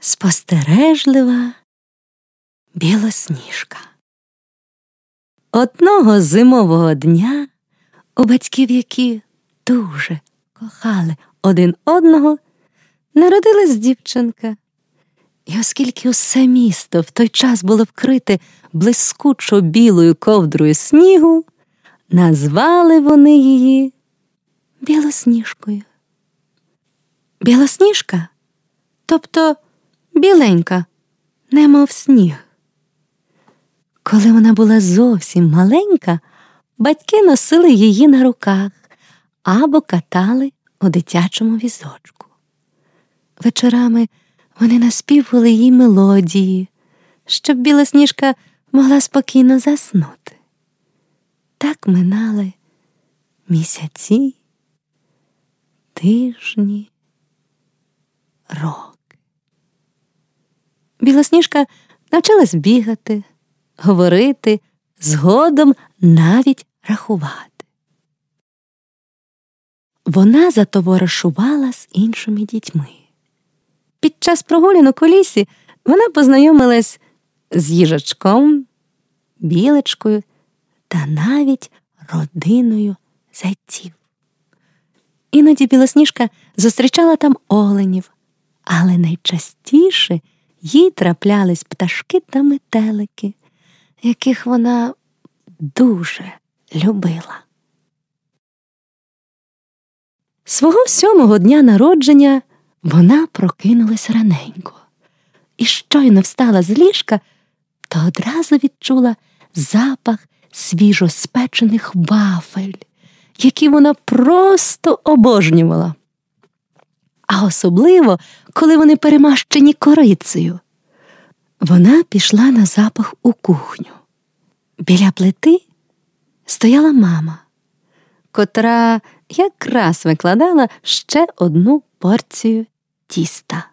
спостережлива білосніжка. Одного зимового дня у батьків, які дуже кохали один одного, народилась дівчинка. І оскільки усе місто в той час було вкрите блискучо білою ковдрою снігу, назвали вони її білосніжкою. Білосніжка, тобто біленька, немов сніг. Коли вона була зовсім маленька, батьки носили її на руках або катали у дитячому візочку. Вечорами вони наспівували їй мелодії, щоб білосніжка могла спокійно заснути. Так минали місяці, тижні, роки. Білосніжка навчилась бігати, говорити, згодом навіть рахувати. Вона затоваришувала з іншими дітьми. Під час прогулянок у лісі вона познайомилась з їжачком, білочкою та навіть родиною зайців. Іноді білосніжка зустрічала там оленів, але найчастіше їй траплялись пташки та метелики, яких вона дуже любила. Свого сьомого дня народження вона прокинулась раненько і щойно встала з ліжка, то одразу відчула запах свіжоспечених вафель, які вона просто обожнювала. А особливо, коли вони перемащені корицею. Вона пішла на запах у кухню. Біля плити стояла мама, котра якраз викладала ще одну порцію тіста.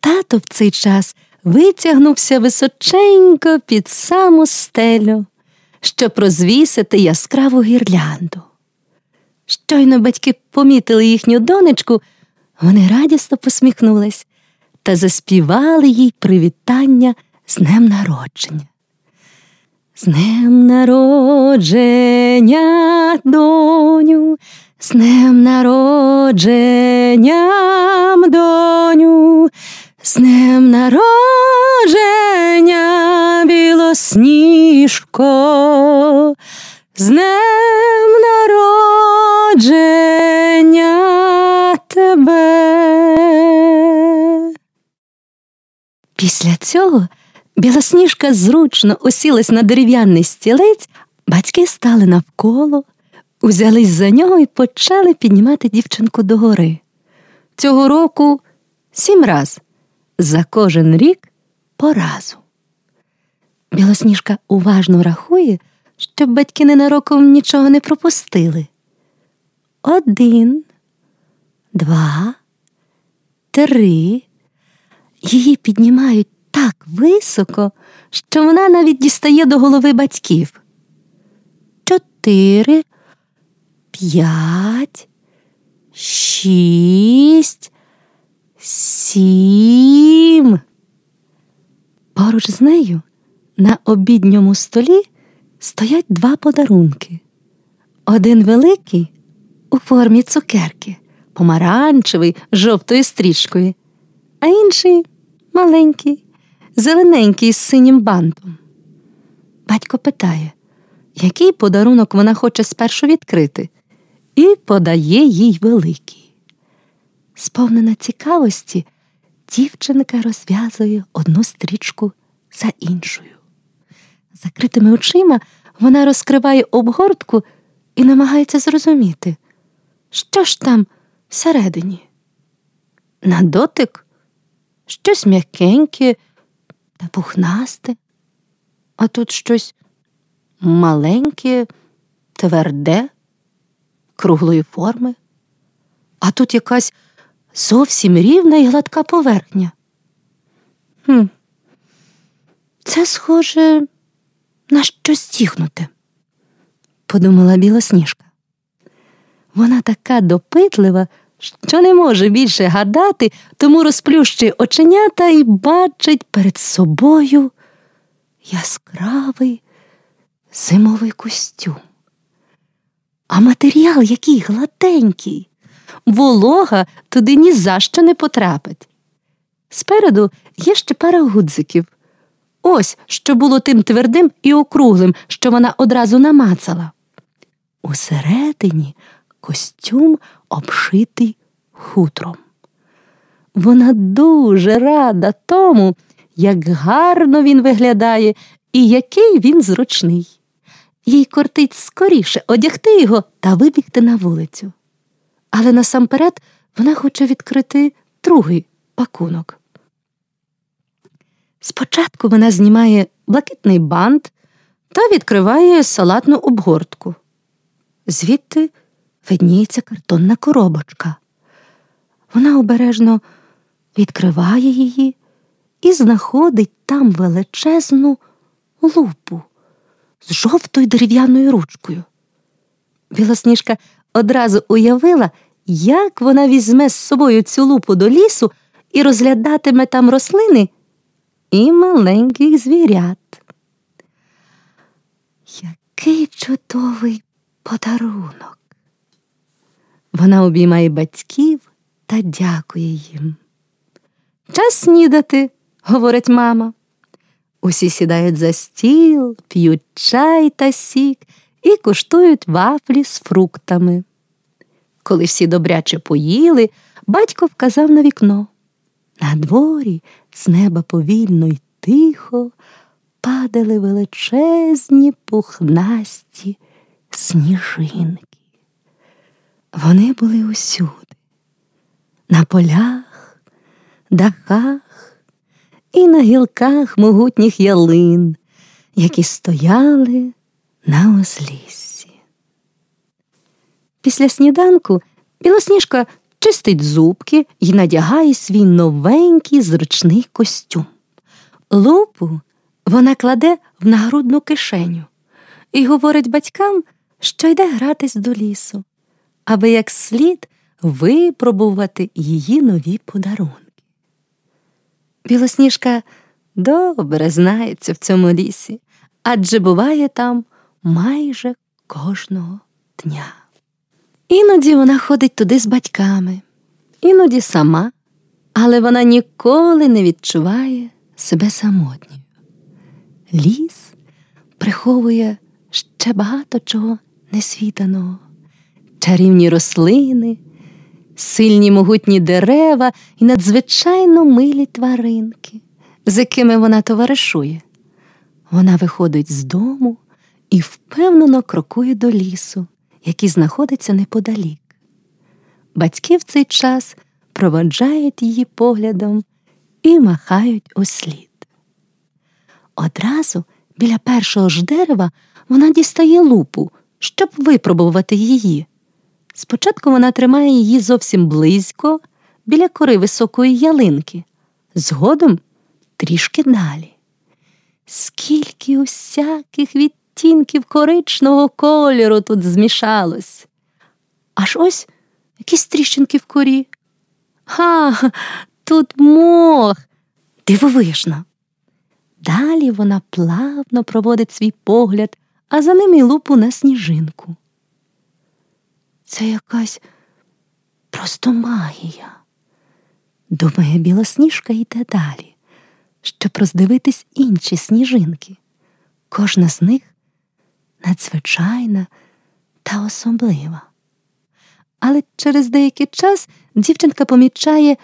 Тато в цей час витягнувся височенько під саму стелю, щоб розвісити яскраву гірлянду. Щойно батьки помітили їхню донечку, вони радісно посміхнулись та заспівали їй привітання з днем народження. З днем народження, доню, з днем народження, доню, з днем народження, білосніжко, з днем народження тебе. Після цього білосніжка зручно усілась на дерев'яний стілець, батьки стали навколо, узялись за нього і почали піднімати дівчинку догори. Цього року сім раз, за кожен рік по разу. Білосніжка уважно рахує, щоб батьки ненароком нічого не пропустили. Один, два, три. Її піднімають так високо, що вона навіть дістає до голови батьків. Чотири, п'ять, шість, сім. Поруч з нею на обідньому столі стоять два подарунки. Один великий у формі цукерки, помаранчевий з жовтою стрічкою, а інший маленький, зелененький з синім бантом. Батько питає, який подарунок вона хоче спершу відкрити, і подає їй великий. Сповнена цікавості, дівчинка розв'язує одну стрічку за іншою. Закритими очима вона розкриває обгортку і намагається зрозуміти, що ж там всередині. На дотик щось м'якеньке та пухнасте, а тут щось маленьке, тверде, круглої форми, а тут якась зовсім рівна і гладка поверхня. Хм, Це схоже на щось стіхнуте, подумала білосніжка. Вона така допитлива, що не може більше гадати, тому розплющує оченята і бачить перед собою яскравий зимовий костюм. А матеріал який гладенький, волога туди ні за що не потрапить. Спереду є ще пара гудзиків. Ось що було тим твердим і округлим, що вона одразу намацала. Усередині костюм обшитий хутром. Вона дуже рада тому, як гарно він виглядає і який він зручний. Їй кортить скоріше одягти його та вибігти на вулицю. Але насамперед вона хоче відкрити другий пакунок. Спочатку вона знімає блакитний бант та відкриває салатну обгортку. Звідти видніється картонна коробочка. Вона обережно відкриває її і знаходить там величезну лупу з жовтою дерев'яною ручкою. Білосніжка одразу уявила, як вона візьме з собою цю лупу до лісу і розглядатиме там рослини і маленьких звірят. Який чудовий подарунок. Вона обіймає батьків та дякує їм. Час снідати, говорить мама. Усі сідають за стіл, п'ють чай та сік і куштують вафлі з фруктами. Коли всі добряче поїли, батько вказав на вікно. На дворі з неба повільно й тихо падали величезні пухнасті сніжинки. Вони були усюди, на полях, дахах і на гілках могутніх ялин, які стояли на узліссі. Після сніданку білосніжка чистить зубки і надягає свій новенький зручний костюм. Лупу вона кладе в нагрудну кишеню і говорить батькам, що йде гратись до лісу, аби як слід випробувати її нові подарунки. Білосніжка добре знається в цьому лісі, адже буває там майже кожного дня. Іноді вона ходить туди з батьками, іноді сама, але вона ніколи не відчуває себе самотньою. Ліс приховує ще багато чого несвітаного, чарівні рослини, сильні могутні дерева і надзвичайно милі тваринки, з якими вона товаришує. Вона виходить з дому і впевнено крокує до лісу, який знаходиться неподалік. Батьки в цей час проводжають її поглядом і махають услід. Одразу біля першого ж дерева вона дістає лупу, щоб випробувати її. Спочатку вона тримає її зовсім близько, біля кори високої ялинки, згодом трішки далі. Скільки усяких відтінків коричного кольору тут змішалось. Аж ось якісь тріщинки в корі. Ха, тут мох, дивовижно. Далі вона плавно проводить свій погляд, а за ним і лупу на сніжинку. Це якась просто магія. Думає, білосніжка йде далі, щоб роздивитись інші сніжинки. Кожна з них надзвичайна та особлива. Але через деякий час дівчинка помічає,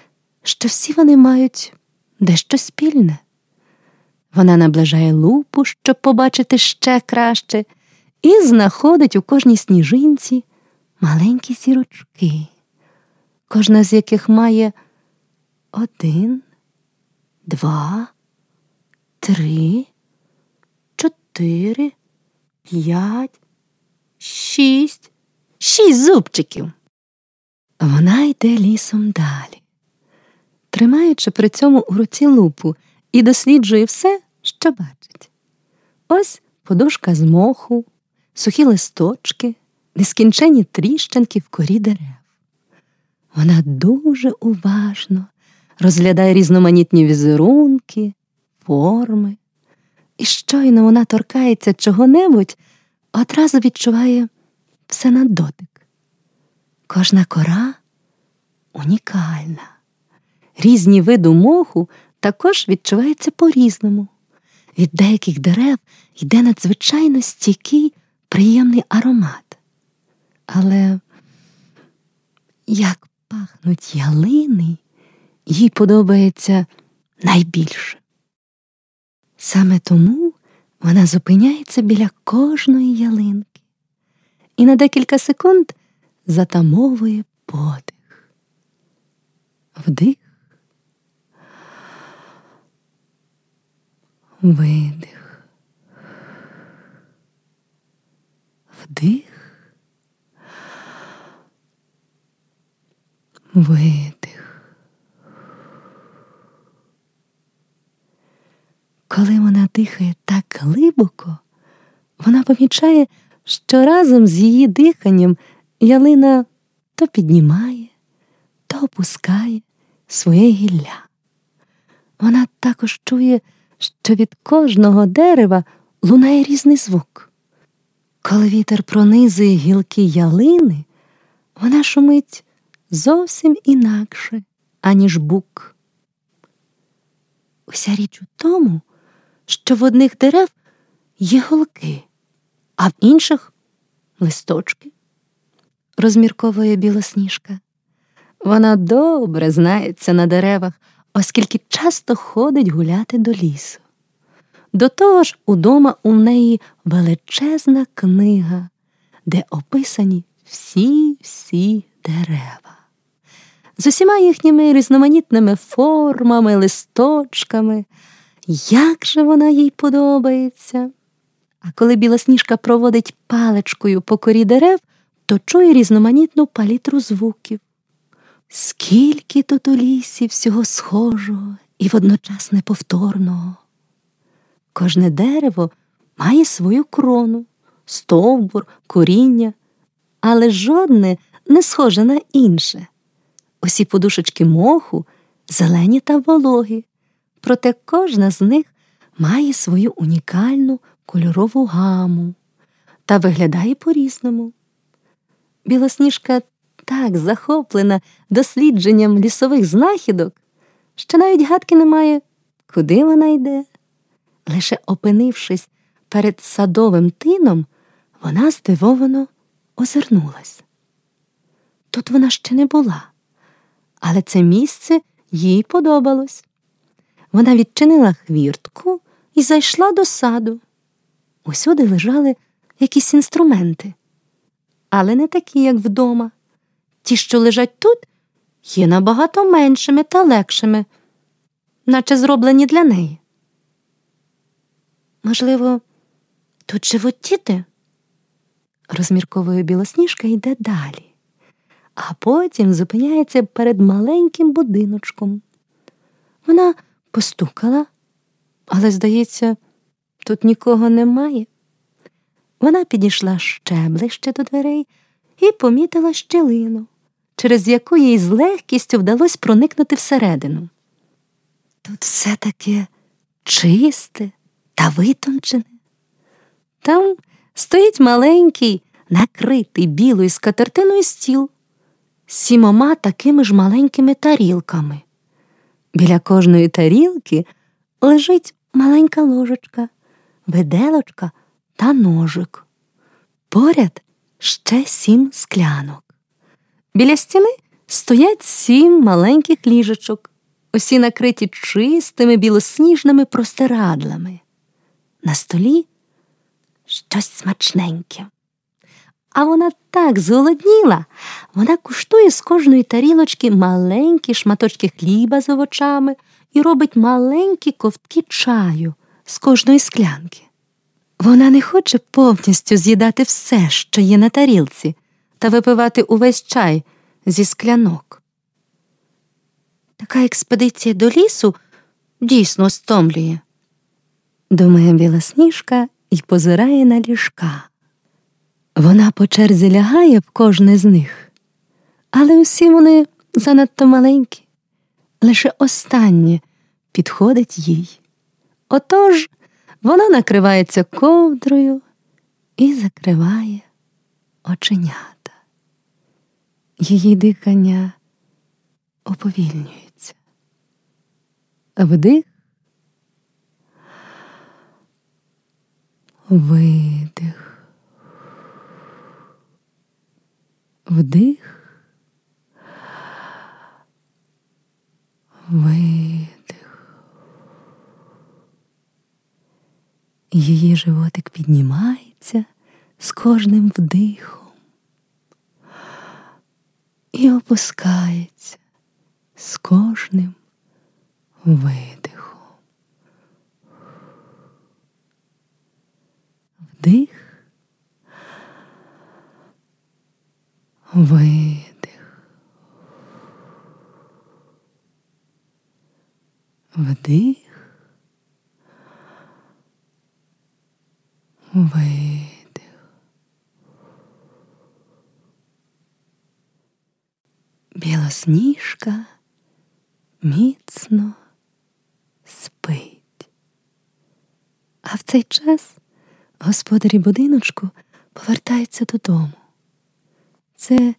що всі вони мають дещо спільне. Вона наближає лупу, щоб побачити ще краще, і знаходить у кожній сніжинці маленькі зірочки, кожна з яких має один, два, три, чотири, п'ять, шість, шість зубчиків. Вона йде лісом далі, тримаючи при цьому у руці лупу і досліджує все, що бачить. Ось подушка з моху, сухі листочки, нескінчені тріщинки в корі дерев. Вона дуже уважно розглядає різноманітні візерунки, форми, і щойно вона торкається чого-небудь, одразу відчуває все на дотик. Кожна кора унікальна. Різні види моху також відчуваються по-різному. Від деяких дерев йде надзвичайно стійкий, приємний аромат. Але як пахнуть ялини, їй подобається найбільше. Саме тому вона зупиняється біля кожної ялинки і на декілька секунд затамовує подих. Вдих, видих, вдих, видих. Коли вона дихає так глибоко, вона помічає, що разом з її диханням ялина то піднімає, то опускає своє гілля. Вона також чує, що від кожного дерева лунає різний звук. Коли вітер пронизує гілки ялини, вона шумить зовсім інакше, аніж бук. Уся річ у тому, що в одних дерев є голки, а в інших листочки, розмірковує білосніжка. Вона добре знається на деревах, оскільки часто ходить гуляти до лісу. До того ж, удома у неї величезна книга, де описані всі-всі дерева, з усіма їхніми різноманітними формами, листочками. Як же вона їй подобається. А коли білосніжка проводить паличкою по корі дерев, то чує різноманітну палітру звуків. Скільки тут у лісі всього схожого і водночас неповторного. Кожне дерево має свою крону, стовбур, коріння, але жодне не схоже на інше. Усі подушечки моху зелені та вологі, проте кожна з них має свою унікальну кольорову гаму та виглядає по-різному. Білосніжка так захоплена дослідженням лісових знахідок, що навіть гадки немає, куди вона йде. Лише опинившись перед садовим тином, вона здивовано озирнулась. Тут вона ще не була, але це місце їй подобалось. Вона відчинила хвіртку і зайшла до саду. Усюди лежали якісь інструменти, але не такі, як вдома. Ті, що лежать тут, є набагато меншими та легшими, наче зроблені для неї. Можливо, тут живуть діти? Розмірковує білосніжка йде далі, а потім зупиняється перед маленьким будиночком. Вона постукала, але, здається, тут нікого немає. Вона підійшла ще ближче до дверей і помітила щелину, через яку їй з легкістю вдалося проникнути всередину. Тут все таке чисте та витончене. Там стоїть маленький, накритий білою скатертиною стіл сімома такими ж маленькими тарілками. Біля кожної тарілки лежить маленька ложечка, виделочка та ножик. Поряд ще сім склянок. Біля стіни стоять сім маленьких ліжечок, усі накриті чистими білосніжними простирадлами. На столі щось смачненьке. А вона так зголодніла, вона куштує з кожної тарілочки маленькі шматочки хліба з овочами і робить маленькі ковтки чаю з кожної склянки. Вона не хоче повністю з'їдати все, що є на тарілці, та випивати увесь чай зі склянок. Така експедиція до лісу дійсно стомлює, думає білосніжка і позирає на ліжка. Вона по черзі лягає в кожне з них, але усі вони занадто маленькі, лише останнє підходить їй. Отож вона накривається ковдрою і закриває оченята. Її дихання оповільнюється. Вдих, видих, вдих. видих. Її животик піднімається з кожним вдихом і опускається з кожним видихом. Вдих, видих. вдих, видих. Білосніжка міцно спить. А в цей час господарі будиночку повертаються додому. Це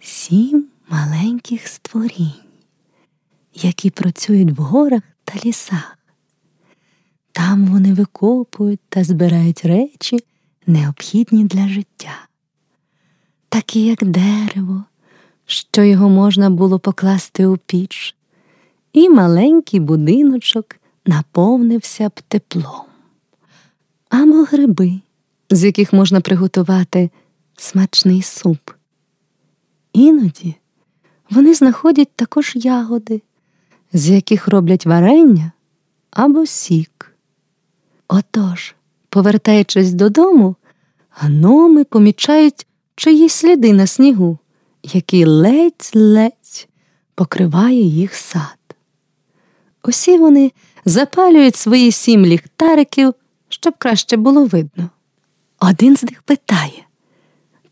сім маленьких створінь які працюють в горах та лісах. Там вони викопують та збирають речі, необхідні для життя, такі як дерево, що його можна було покласти у піч, і маленький будиночок наповнився б теплом, або гриби, з яких можна приготувати смачний суп. Іноді вони знаходять також ягоди, з яких роблять варення або сік. Отож, повертаючись додому, гноми помічають чиї сліди на снігу, який ледь-ледь покриває їх сад. Усі вони запалюють свої сім ліхтариків, щоб краще було видно. Один з них питає,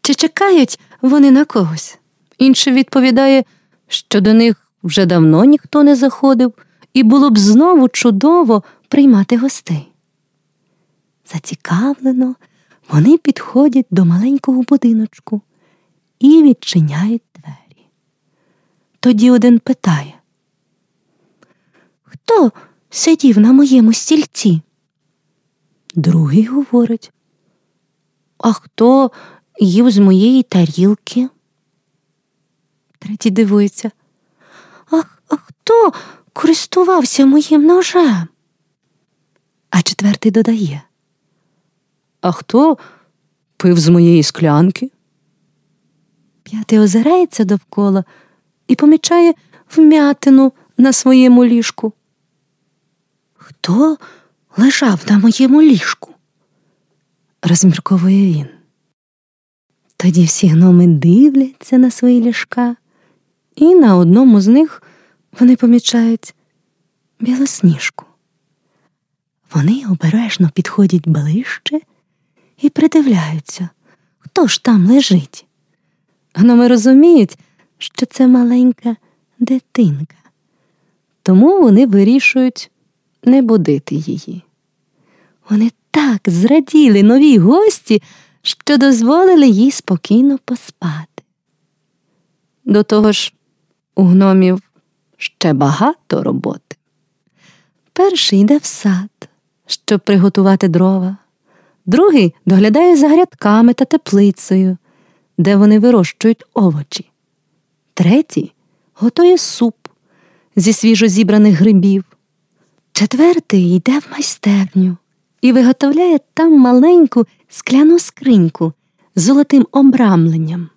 чи чекають вони на когось. Інший відповідає, що до них вже давно ніхто не заходив, і було б знову чудово приймати гостей. Зацікавлено, вони підходять до маленького будиночку і відчиняють двері. Тоді один питає, Хто сидів на моєму стільці? Другий говорить, А хто їв з моєї тарілки? Третій дивується. А, а хто користувався моїм ножем? А четвертий додає. А хто пив з моєї склянки? П'ятий озирається довкола і помічає вмятину на своєму ліжку. Хто лежав на моєму ліжку? розмірковує він. Тоді всі гноми дивляться на свої ліжка і на одному з них вони помічають білосніжку. Вони обережно підходять ближче і придивляються, хто ж там лежить. Гноми розуміють, що це маленька дитинка, тому вони вирішують не будити її. Вони так зраділи новій гості, що дозволили їй спокійно поспати. До того ж, у гномів ще багато роботи. Перший йде в сад, щоб приготувати дрова, другий доглядає за грядками та теплицею, де вони вирощують овочі. Третій готує суп зі свіжо зібраних грибів. Четвертий йде в майстерню і виготовляє там маленьку скляну скриньку з золотим обрамленням.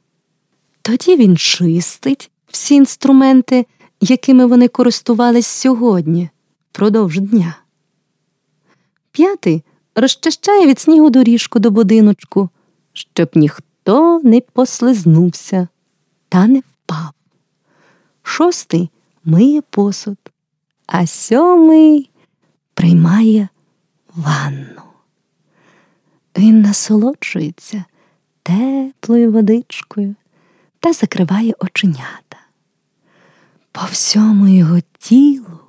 Тоді він чистить всі інструменти, якими вони користувались сьогодні, впродовж дня. П'ятий розчищає від снігу доріжку до будиночку, щоб ніхто не послизнувся та не впав. Шостий миє посуд, а сьомий приймає ванну. Він насолоджується теплою водичкою та закриває оченята. По всьому його тілу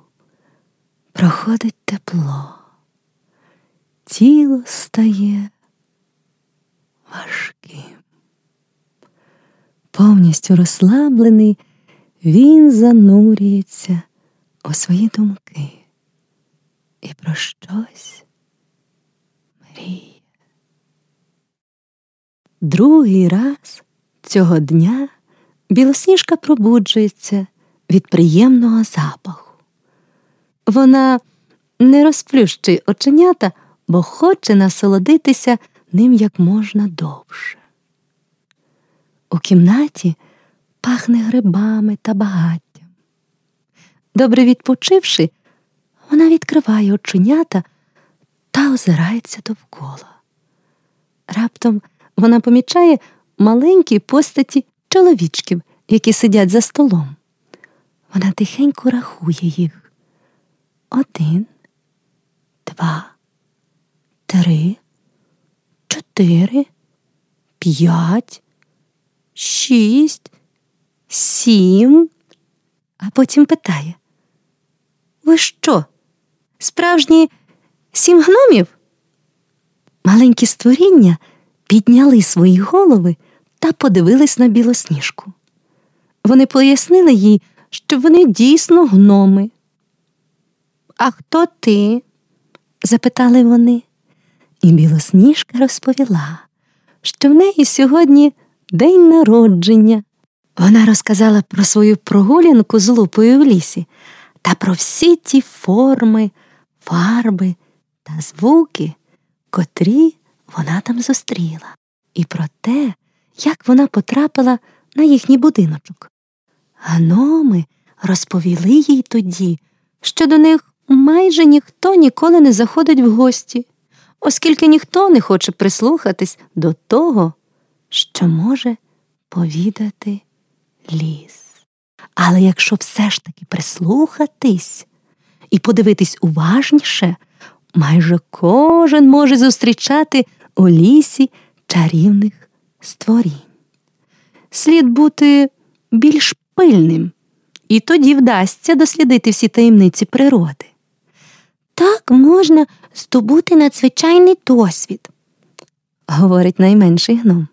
проходить тепло, тіло стає важким. Повністю розслаблений, він занурюється у свої думки і про щось мріє. Другий раз цього дня білосніжка пробуджується від приємного запаху. Вона не розплющує оченята, бо хоче насолодитися ним як можна довше. У кімнаті пахне грибами та багаттям. Добре відпочивши, вона відкриває оченята та озирається довкола. Раптом вона помічає маленькі постаті чоловічків, які сидять за столом. Вона тихенько рахує їх. Один, два, три, чотири, п'ять, шість, сім, а потім питає. Ви що? Справжні сім гномів? Маленькі створіння підняли свої голови та подивились на білосніжку. Вони пояснили їй, що вони дійсно гноми. А хто ти? запитали вони. І білосніжка розповіла, що в неї сьогодні день народження. Вона розказала про свою прогулянку з лупою в лісі та про всі ті форми, фарби та звуки, котрі вона там зустріла, і про те, як вона потрапила на їхній будиночок. Гноми розповіли їй тоді, що до них майже ніхто ніколи не заходить в гості, оскільки ніхто не хоче прислухатись до того, що може повідати ліс. Але якщо все ж таки прислухатись і подивитись уважніше, майже кожен може зустрічати у лісі чарівних створінь. Слід бути більш пильним, і тоді вдасться дослідити всі таємниці природи. Так можна здобути надзвичайний досвід, говорить найменший гном.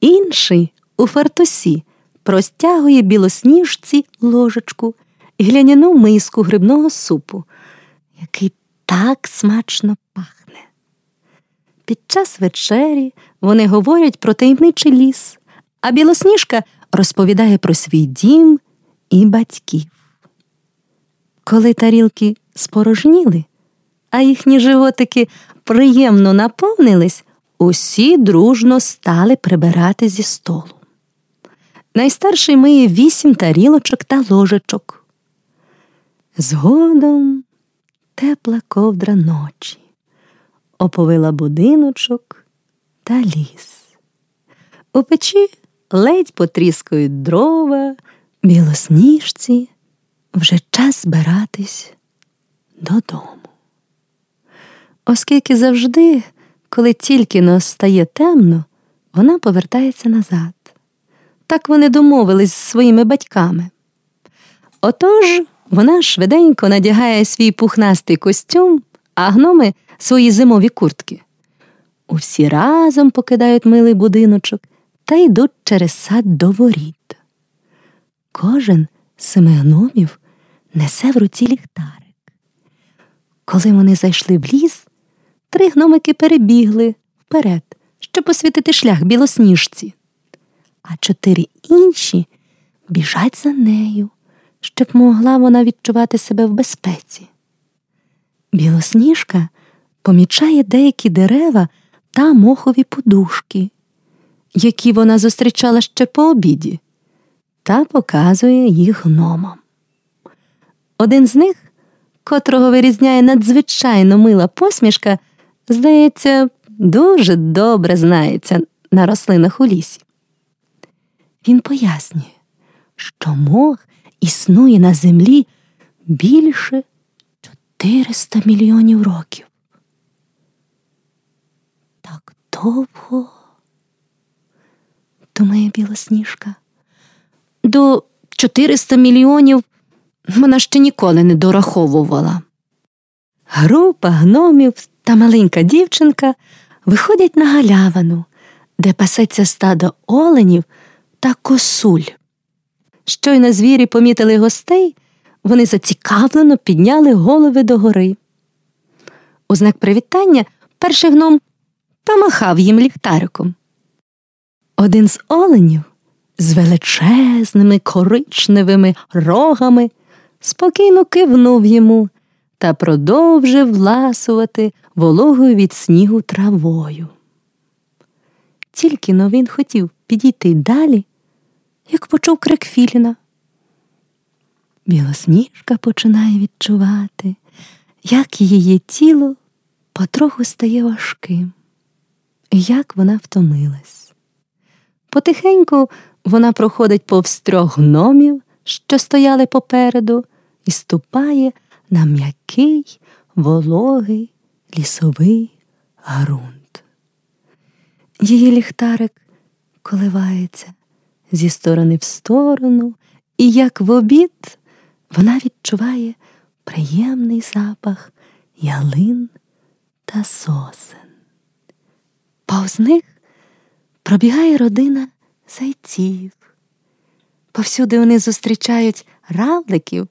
Інший у фартусі простягує білосніжці ложечку і гляняну миску грибного супу, який так смачно пахне. Під час вечері вони говорять про таємничий ліс, а білосніжка розповідає про свій дім і батьків. Коли тарілки спорожніли, а їхні животики приємно наповнились, усі дружно стали прибирати зі столу. Найстарший миє вісім тарілочок та ложечок. Згодом тепла ковдра ночі оповила будиночок та ліс. У печі ледь потріскають дрова, білосніжці вже час збиратись додому. Оскільки завжди, коли тільки настає темно, вона повертається назад. Так вони домовились з своїми батьками. Отож вона швиденько надягає свій пухнастий костюм, а гноми свої зимові куртки. Усі разом покидають милий будиночок та йдуть через сад до воріт. Кожен з семи гномів несе в руці ліхтарик. Коли вони зайшли в ліс, три гномики перебігли вперед, щоб посвітити шлях білосніжці, а чотири інші біжать за нею, щоб могла вона відчувати себе в безпеці. Білосніжка помічає деякі дерева та мохові подушки, які вона зустрічала ще по обіді, та показує їх гномам. Один з них, котрого вирізняє надзвичайно мила посмішка, здається, дуже добре знається на рослинах у лісі. Він пояснює, що мох існує на землі більше 400 мільйонів років. Так довго, білосніжка. До 400 мільйонів вона ще ніколи не дораховувала. Група гномів та маленька дівчинка виходять на галявину, де пасеться стадо оленів та косуль. Щойно звірі помітили гостей, вони зацікавлено підняли голови догори. У знак привітання перший гном помахав їм ліхтариком. Один з оленів з величезними коричневими рогами спокійно кивнув йому та продовжив ласувати вологою від снігу травою. Тільки но він хотів підійти далі, як почув крик Філіна. Білосніжка починає відчувати, як її тіло потроху стає важким, і як вона втомилась. Потихеньку вона проходить повз трьох гномів, що стояли попереду, і ступає на м'який, вологий лісовий ґрунт. Її ліхтарик коливається зі сторони в сторону, і, як в обід, вона відчуває приємний запах ялин та сосен. Повз них пробігає родина зайців. Повсюди вони зустрічають равликів,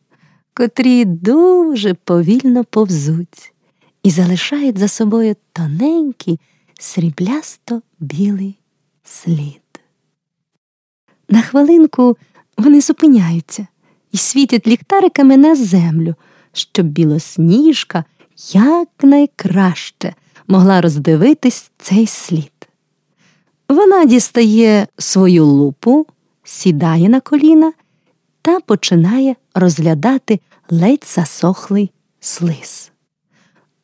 котрі дуже повільно повзуть і залишають за собою тоненький сріблясто білий слід. На хвилинку вони зупиняються і світять ліхтариками на землю, щоб білосніжка якнайкраще могла роздивитись цей слід. Вона дістає свою лупу, сідає на коліна та починає розглядати ледь засохлий слиз.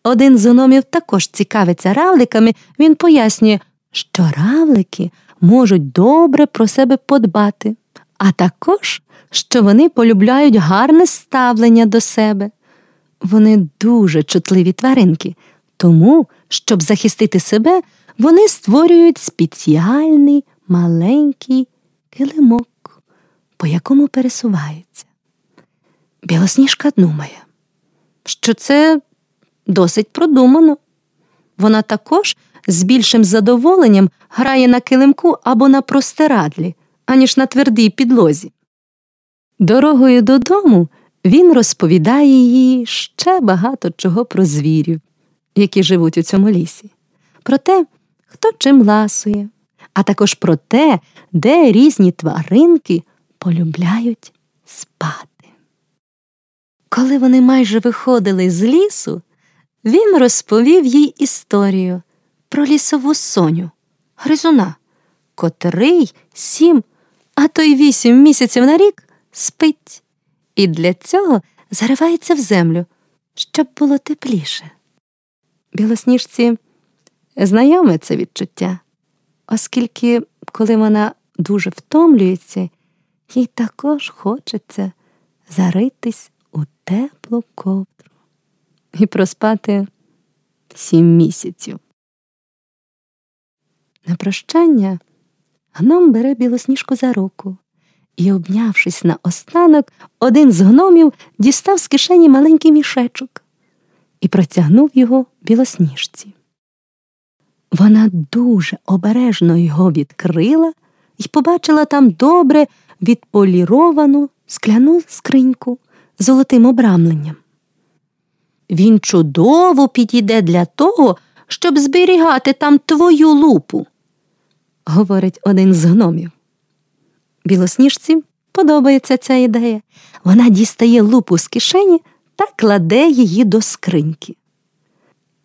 Один з ономів також цікавиться равликами, він пояснює, що равлики можуть добре про себе подбати, а також, що вони полюбляють гарне ставлення до себе. Вони дуже чутливі тваринки, тому, щоб захистити себе, вони створюють спеціальний маленький килимок, по якому пересуваються. Білосніжка думає, що це досить продумано. Вона також з більшим задоволенням грає на килимку або на простирадлі, аніж на твердій підлозі. Дорогою додому він розповідає їй ще багато чого про звірів, які живуть у цьому лісі, про те, хто чим ласує, а також про те, де різні тваринки полюбляють спати. Коли вони майже виходили з лісу, він розповів їй історію про лісову соню, гризуна, котрий сім, а то й вісім місяців на рік спить, і для цього заривається в землю, щоб було тепліше. Білосніжці знайоме це відчуття, оскільки, коли вона дуже втомлюється, їй також хочеться заритись у теплу ковдру і проспати сім місяців. На прощання гном бере білосніжку за руку і, обнявшись на останок, один з гномів дістав з кишені маленький мішечок і протягнув його білосніжці. Вона дуже обережно його відкрила і побачила там добре відполіровану скляну скриньку з золотим обрамленням. Він чудово підійде для того, щоб зберігати там твою лупу, говорить один з гномів. Білосніжці подобається ця ідея. Вона дістає лупу з кишені та кладе її до скриньки.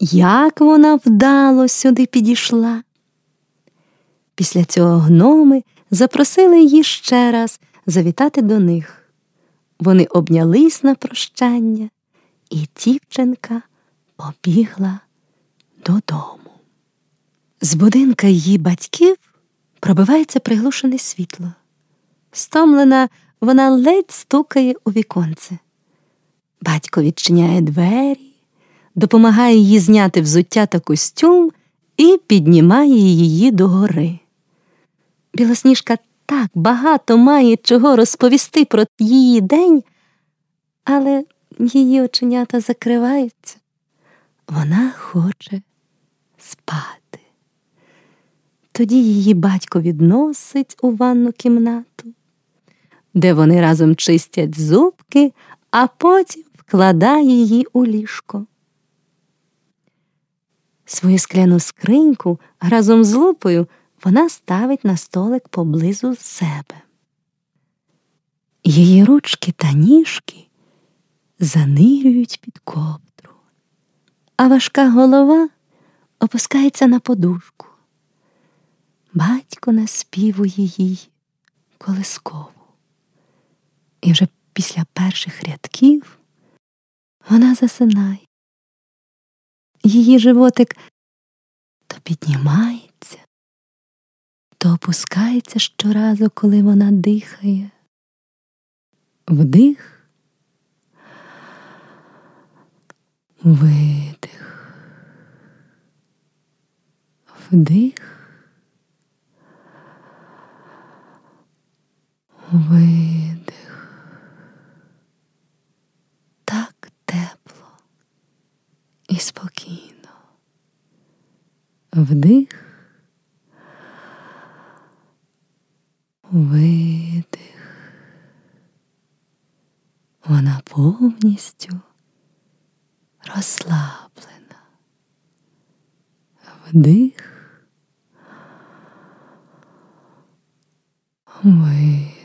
Як вона вдало сюди підійшла. Після цього гноми запросили її ще раз завітати до них. Вони обнялись на прощання, і дівчинка побігла додому. З будинка її батьків пробивається приглушене світло. Стомлена, вона ледь стукає у віконце. Батько відчиняє двері допомагає їй зняти взуття та костюм і піднімає її догори. Білосніжка так багато має чого розповісти про її день, але її оченята закриваються. Вона хоче спати. Тоді її батько відносить у ванну кімнату, де вони разом чистять зубки, а потім вкладає її у ліжко. Свою скляну скриньку разом з лупою вона ставить на столик поблизу себе. Її ручки та ніжки занирюють під ковдру, а важка голова опускається на подушку. Батько наспівує їй колискову. І вже після перших рядків вона засинає. Її животик то піднімається, то опускається щоразу, коли вона дихає. Вдих, видих, вдих, видих. Так тепло і спокійно. Вдих, видих. Вона повністю розслаблена. Вдих. Видих.